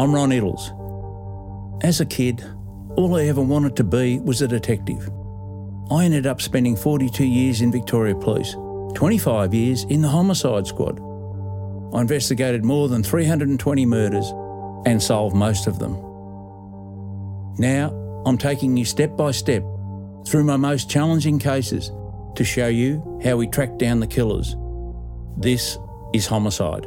I'm Ron Iddles. As a kid, all I ever wanted to be was a detective. I ended up spending 42 years in Victoria Police, 25 years in the Homicide Squad. I investigated more than 320 murders and solved most of them. Now, I'm taking you step by step through my most challenging cases to show you how we track down the killers. This is homicide.